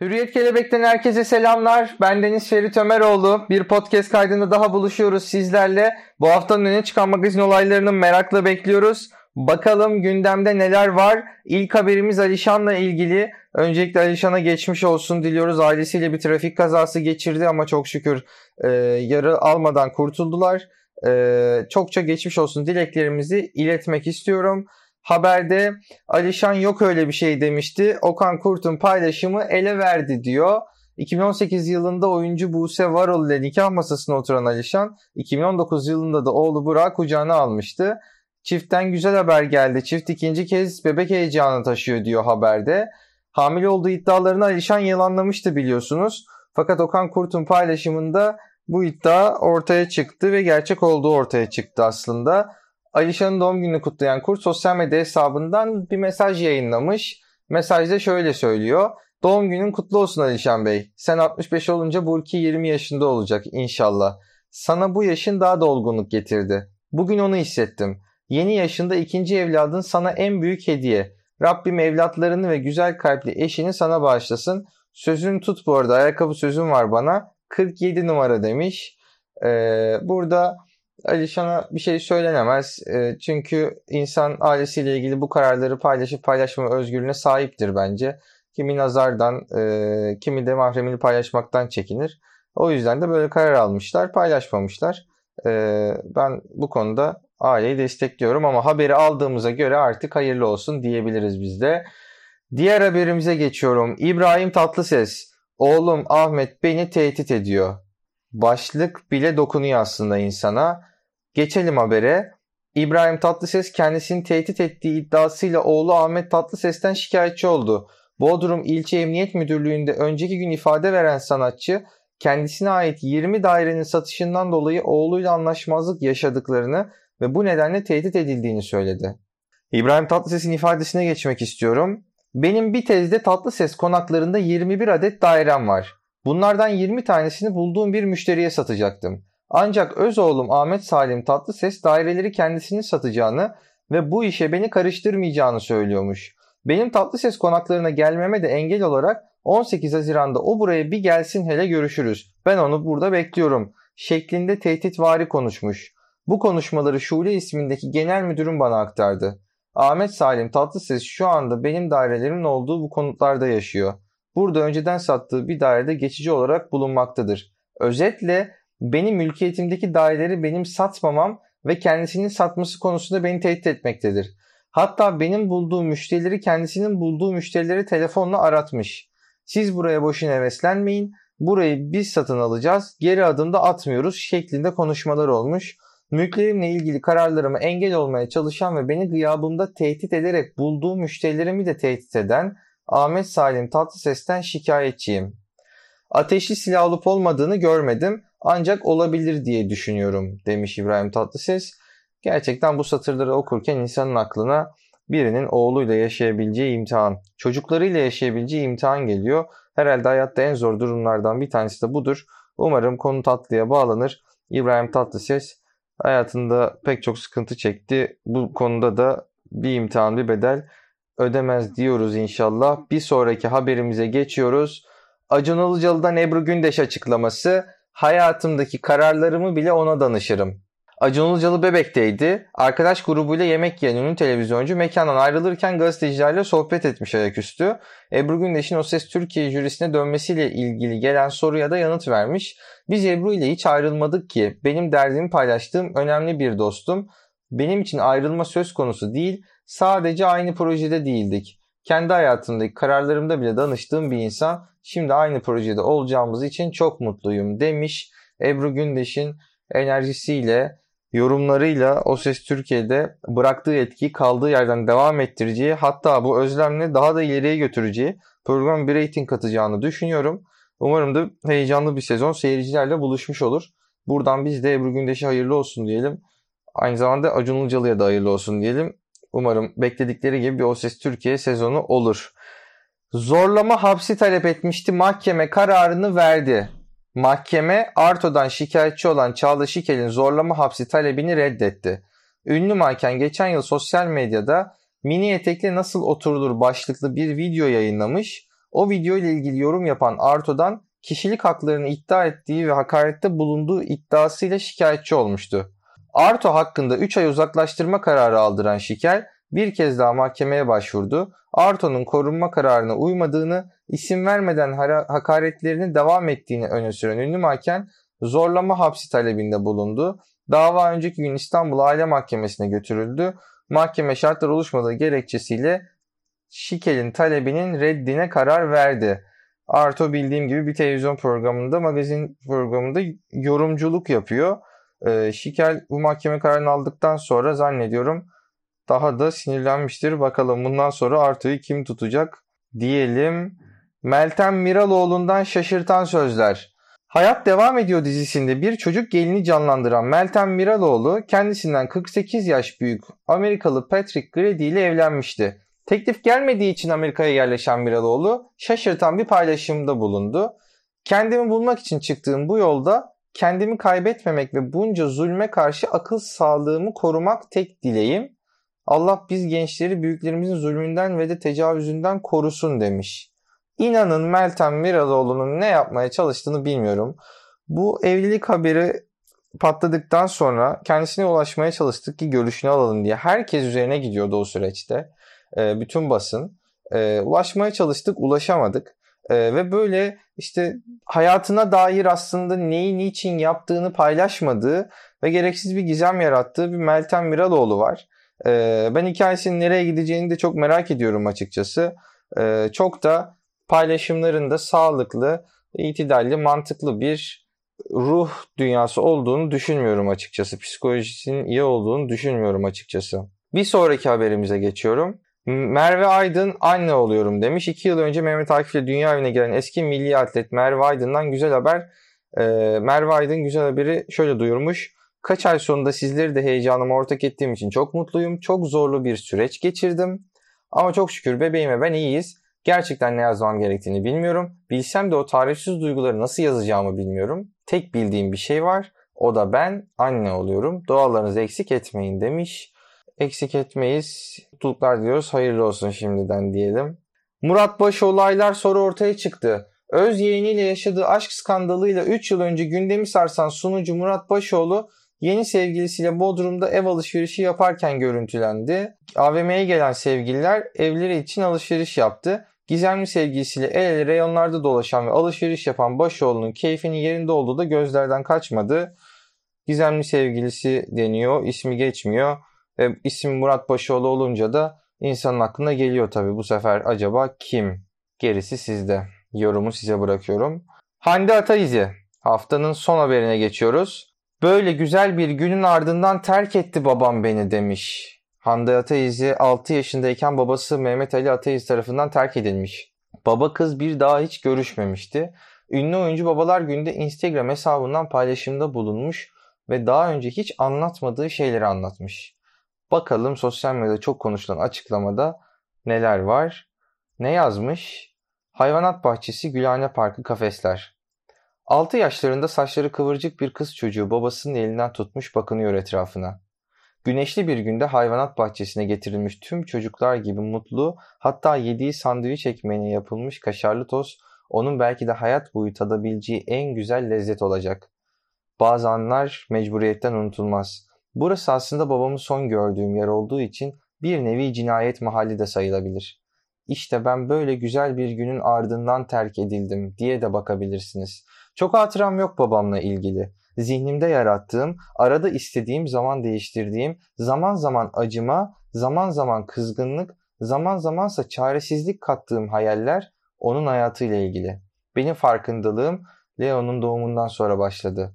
Hürriyet Kelebek'ten herkese selamlar. Ben Deniz Ferit Ömeroğlu. Bir podcast kaydında daha buluşuyoruz sizlerle. Bu haftanın öne çıkan magazin olaylarını merakla bekliyoruz. Bakalım gündemde neler var. İlk haberimiz Alişan'la ilgili. Öncelikle Alişan'a geçmiş olsun diliyoruz. Ailesiyle bir trafik kazası geçirdi ama çok şükür e, yarı almadan kurtuldular. E, çokça geçmiş olsun dileklerimizi iletmek istiyorum. Haberde Alişan yok öyle bir şey demişti. Okan Kurt'un paylaşımı ele verdi diyor. 2018 yılında oyuncu Buse Varol ile nikah masasına oturan Alişan 2019 yılında da oğlu Burak kucağına almıştı. Çiftten güzel haber geldi. Çift ikinci kez bebek heyecanı taşıyor diyor haberde. Hamile olduğu iddialarını Alişan yalanlamıştı biliyorsunuz. Fakat Okan Kurt'un paylaşımında bu iddia ortaya çıktı ve gerçek olduğu ortaya çıktı aslında. Alişan'ın doğum gününü kutlayan Kurt sosyal medya hesabından bir mesaj yayınlamış. Mesajda şöyle söylüyor. Doğum günün kutlu olsun Alişan Bey. Sen 65 olunca Burki 20 yaşında olacak inşallah. Sana bu yaşın daha da olgunluk getirdi. Bugün onu hissettim. Yeni yaşında ikinci evladın sana en büyük hediye. Rabbim evlatlarını ve güzel kalpli eşini sana bağışlasın. Sözünü tut bu arada. Ayakkabı sözüm var bana. 47 numara demiş. Ee, burada Alişan'a bir şey söylenemez. E, çünkü insan ailesiyle ilgili bu kararları paylaşıp paylaşma özgürlüğüne sahiptir bence. Kimi nazardan, e, kimi de mahremini paylaşmaktan çekinir. O yüzden de böyle karar almışlar, paylaşmamışlar. E, ben bu konuda aileyi destekliyorum ama haberi aldığımıza göre artık hayırlı olsun diyebiliriz biz de. Diğer haberimize geçiyorum. İbrahim Tatlıses, oğlum Ahmet beni tehdit ediyor. Başlık bile dokunuyor aslında insana. Geçelim habere. İbrahim Tatlıses kendisini tehdit ettiği iddiasıyla oğlu Ahmet Tatlıses'ten şikayetçi oldu. Bodrum İlçe Emniyet Müdürlüğü'nde önceki gün ifade veren sanatçı kendisine ait 20 dairenin satışından dolayı oğluyla anlaşmazlık yaşadıklarını ve bu nedenle tehdit edildiğini söyledi. İbrahim Tatlıses'in ifadesine geçmek istiyorum. Benim bir tezde Tatlıses konaklarında 21 adet dairem var. Bunlardan 20 tanesini bulduğum bir müşteriye satacaktım. Ancak öz oğlum Ahmet Salim Tatlıses daireleri kendisinin satacağını ve bu işe beni karıştırmayacağını söylüyormuş. Benim Tatlıses konaklarına gelmeme de engel olarak 18 Haziran'da o buraya bir gelsin hele görüşürüz. Ben onu burada bekliyorum şeklinde tehditvari konuşmuş. Bu konuşmaları Şule ismindeki genel müdürüm bana aktardı. Ahmet Salim Tatlıses şu anda benim dairelerimin olduğu bu konutlarda yaşıyor. Burada önceden sattığı bir dairede geçici olarak bulunmaktadır. Özetle benim mülkiyetimdeki daireleri benim satmamam ve kendisinin satması konusunda beni tehdit etmektedir. Hatta benim bulduğum müşterileri kendisinin bulduğu müşterileri telefonla aratmış. Siz buraya boşuna heveslenmeyin. Burayı biz satın alacağız. Geri adımda atmıyoruz şeklinde konuşmalar olmuş. Mülklerimle ilgili kararlarıma engel olmaya çalışan ve beni gıyabımda tehdit ederek bulduğu müşterilerimi de tehdit eden Ahmet Salim Tatlıses'ten şikayetçiyim. Ateşli silah olup olmadığını görmedim ancak olabilir diye düşünüyorum demiş İbrahim Tatlıses. Gerçekten bu satırları okurken insanın aklına birinin oğluyla yaşayabileceği imtihan, çocuklarıyla yaşayabileceği imtihan geliyor. Herhalde hayatta en zor durumlardan bir tanesi de budur. Umarım konu tatlıya bağlanır. İbrahim Tatlıses hayatında pek çok sıkıntı çekti. Bu konuda da bir imtihan, bir bedel ödemez diyoruz inşallah. Bir sonraki haberimize geçiyoruz. Acun Ilıcalı'dan Ebru Gündeş açıklaması hayatımdaki kararlarımı bile ona danışırım. Acun Ilıcalı Bebek'teydi. Arkadaş grubuyla yemek yiyen ünlü televizyoncu mekandan ayrılırken gazetecilerle sohbet etmiş ayaküstü. Ebru Gündeş'in O Ses Türkiye jürisine dönmesiyle ilgili gelen soruya da yanıt vermiş. Biz Ebru ile hiç ayrılmadık ki. Benim derdimi paylaştığım önemli bir dostum. Benim için ayrılma söz konusu değil, sadece aynı projede değildik. Kendi hayatımdaki kararlarımda bile danıştığım bir insan Şimdi aynı projede olacağımız için çok mutluyum demiş. Ebru Gündeş'in enerjisiyle, yorumlarıyla O Ses Türkiye'de bıraktığı etkiyi kaldığı yerden devam ettireceği hatta bu özlemle daha da ileriye götüreceği program bir reyting katacağını düşünüyorum. Umarım da heyecanlı bir sezon seyircilerle buluşmuş olur. Buradan biz de Ebru Gündeş'e hayırlı olsun diyelim. Aynı zamanda Acun Ilıcalı'ya da hayırlı olsun diyelim. Umarım bekledikleri gibi bir O Türkiye sezonu olur. Zorlama hapsi talep etmişti. Mahkeme kararını verdi. Mahkeme Arto'dan şikayetçi olan Çağla Şikel'in zorlama hapsi talebini reddetti. Ünlü manken geçen yıl sosyal medyada mini etekle nasıl oturulur başlıklı bir video yayınlamış. o video ile ilgili yorum yapan Arto'dan kişilik haklarını iddia ettiği ve hakarette bulunduğu iddiasıyla şikayetçi olmuştu. Arto hakkında 3 ay uzaklaştırma kararı aldıran Şikel bir kez daha mahkemeye başvurdu. Arto'nun korunma kararına uymadığını, isim vermeden hakaretlerini devam ettiğini öne süren ünlü mahkem zorlama hapsi talebinde bulundu. Dava önceki gün İstanbul Aile Mahkemesi'ne götürüldü. Mahkeme şartlar oluşmadığı gerekçesiyle Şikel'in talebinin reddine karar verdi. Arto bildiğim gibi bir televizyon programında, magazin programında yorumculuk yapıyor. Ee, Şikel bu mahkeme kararını aldıktan sonra zannediyorum daha da sinirlenmiştir. Bakalım bundan sonra Arto'yu kim tutacak diyelim. Meltem Miraloğlu'ndan şaşırtan sözler. Hayat Devam Ediyor dizisinde bir çocuk gelini canlandıran Meltem Miraloğlu kendisinden 48 yaş büyük Amerikalı Patrick Grady ile evlenmişti. Teklif gelmediği için Amerika'ya yerleşen Miraloğlu şaşırtan bir paylaşımda bulundu. Kendimi bulmak için çıktığım bu yolda kendimi kaybetmemek ve bunca zulme karşı akıl sağlığımı korumak tek dileğim. Allah biz gençleri büyüklerimizin zulmünden ve de tecavüzünden korusun demiş. İnanın Meltem Miraloğlu'nun ne yapmaya çalıştığını bilmiyorum. Bu evlilik haberi patladıktan sonra kendisine ulaşmaya çalıştık ki görüşünü alalım diye. Herkes üzerine gidiyordu o süreçte. E, bütün basın. E, ulaşmaya çalıştık, ulaşamadık. E, ve böyle işte hayatına dair aslında neyi niçin yaptığını paylaşmadığı ve gereksiz bir gizem yarattığı bir Meltem Miraloğlu var. E, ben hikayesinin nereye gideceğini de çok merak ediyorum açıkçası. E, çok da paylaşımlarında sağlıklı, itidalli, mantıklı bir ruh dünyası olduğunu düşünmüyorum açıkçası. Psikolojisinin iyi olduğunu düşünmüyorum açıkçası. Bir sonraki haberimize geçiyorum. Merve Aydın anne oluyorum demiş. İki yıl önce Mehmet Akif ile dünya evine gelen eski milli atlet Merve Aydın'dan güzel haber. Ee, Merve Aydın güzel haberi şöyle duyurmuş. Kaç ay sonunda sizleri de heyecanıma ortak ettiğim için çok mutluyum. Çok zorlu bir süreç geçirdim. Ama çok şükür bebeğime ben iyiyiz. Gerçekten ne yazmam gerektiğini bilmiyorum. Bilsem de o tarifsiz duyguları nasıl yazacağımı bilmiyorum. Tek bildiğim bir şey var. O da ben anne oluyorum. Dualarınızı eksik etmeyin demiş. Eksik etmeyiz. Mutluluklar diyoruz. Hayırlı olsun şimdiden diyelim. Murat Baş olaylar sonra ortaya çıktı. Öz yeğeniyle yaşadığı aşk skandalıyla 3 yıl önce gündemi sarsan sunucu Murat Başoğlu yeni sevgilisiyle Bodrum'da ev alışverişi yaparken görüntülendi. AVM'ye gelen sevgililer evleri için alışveriş yaptı. Gizemli sevgilisiyle el ele reyonlarda dolaşan ve alışveriş yapan Başoğlu'nun keyfinin yerinde olduğu da gözlerden kaçmadı. Gizemli sevgilisi deniyor, ismi geçmiyor. Ve isim Murat Başoğlu olunca da insanın aklına geliyor tabii bu sefer acaba kim? Gerisi sizde. Yorumu size bırakıyorum. Hande Ataizi. Haftanın son haberine geçiyoruz. Böyle güzel bir günün ardından terk etti babam beni demiş. Hande Ataizi 6 yaşındayken babası Mehmet Ali Ataizi tarafından terk edilmiş. Baba kız bir daha hiç görüşmemişti. Ünlü oyuncu Babalar Günü'nde Instagram hesabından paylaşımda bulunmuş ve daha önce hiç anlatmadığı şeyleri anlatmış. Bakalım sosyal medyada çok konuşulan açıklamada neler var? Ne yazmış? Hayvanat bahçesi Gülhane Parkı kafesler. 6 yaşlarında saçları kıvırcık bir kız çocuğu babasının elinden tutmuş bakınıyor etrafına. Güneşli bir günde hayvanat bahçesine getirilmiş tüm çocuklar gibi mutlu, hatta yediği sandviç ekmeğine yapılmış kaşarlı toz, onun belki de hayat boyu tadabileceği en güzel lezzet olacak. Bazı anlar mecburiyetten unutulmaz. Burası aslında babamı son gördüğüm yer olduğu için bir nevi cinayet mahalli de sayılabilir. İşte ben böyle güzel bir günün ardından terk edildim diye de bakabilirsiniz. Çok hatıram yok babamla ilgili zihnimde yarattığım, arada istediğim zaman değiştirdiğim, zaman zaman acıma, zaman zaman kızgınlık, zaman zamansa çaresizlik kattığım hayaller onun hayatıyla ilgili. Benim farkındalığım Leo'nun doğumundan sonra başladı.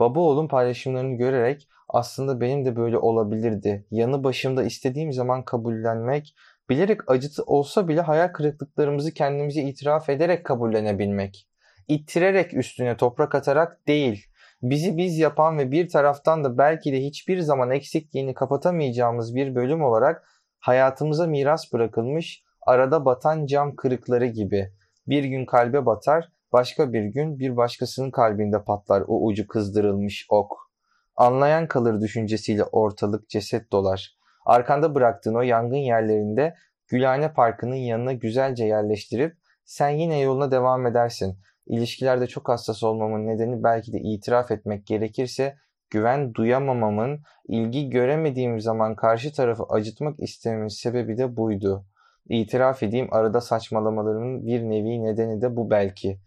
Baba oğlum paylaşımlarını görerek aslında benim de böyle olabilirdi. Yanı başımda istediğim zaman kabullenmek, bilerek acıtı olsa bile hayal kırıklıklarımızı kendimize itiraf ederek kabullenebilmek. İttirerek üstüne toprak atarak değil, bizi biz yapan ve bir taraftan da belki de hiçbir zaman eksikliğini kapatamayacağımız bir bölüm olarak hayatımıza miras bırakılmış arada batan cam kırıkları gibi. Bir gün kalbe batar, başka bir gün bir başkasının kalbinde patlar o ucu kızdırılmış ok. Anlayan kalır düşüncesiyle ortalık ceset dolar. Arkanda bıraktığın o yangın yerlerinde Gülhane Parkı'nın yanına güzelce yerleştirip sen yine yoluna devam edersin. İlişkilerde çok hassas olmamın nedeni belki de itiraf etmek gerekirse güven duyamamamın, ilgi göremediğim zaman karşı tarafı acıtmak istememin sebebi de buydu. İtiraf edeyim arada saçmalamalarımın bir nevi nedeni de bu belki.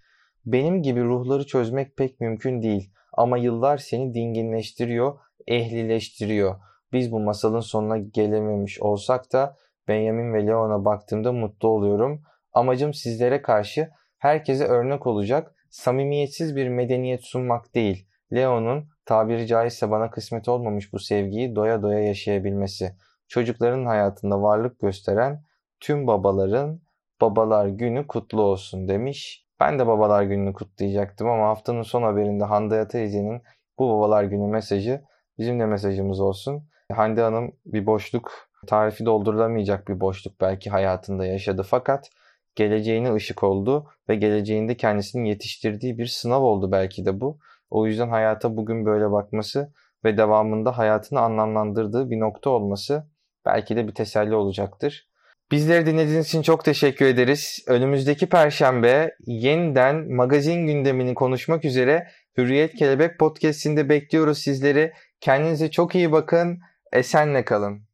Benim gibi ruhları çözmek pek mümkün değil ama yıllar seni dinginleştiriyor, ehlileştiriyor. Biz bu masalın sonuna gelememiş olsak da Benjamin ve Leon'a baktığımda mutlu oluyorum. Amacım sizlere karşı herkese örnek olacak, samimiyetsiz bir medeniyet sunmak değil. Leon'un tabiri caizse bana kısmet olmamış bu sevgiyi doya doya yaşayabilmesi. Çocukların hayatında varlık gösteren tüm babaların babalar günü kutlu olsun demiş. Ben de babalar gününü kutlayacaktım ama haftanın son haberinde Hande teyzenin bu babalar günü mesajı bizim de mesajımız olsun. Hande Hanım bir boşluk, tarifi doldurulamayacak bir boşluk belki hayatında yaşadı fakat geleceğine ışık oldu ve geleceğinde kendisini yetiştirdiği bir sınav oldu belki de bu. O yüzden hayata bugün böyle bakması ve devamında hayatını anlamlandırdığı bir nokta olması belki de bir teselli olacaktır. Bizleri dinlediğiniz için çok teşekkür ederiz. Önümüzdeki perşembe yeniden magazin gündemini konuşmak üzere Hürriyet Kelebek Podcast'inde bekliyoruz sizleri. Kendinize çok iyi bakın. Esenle kalın.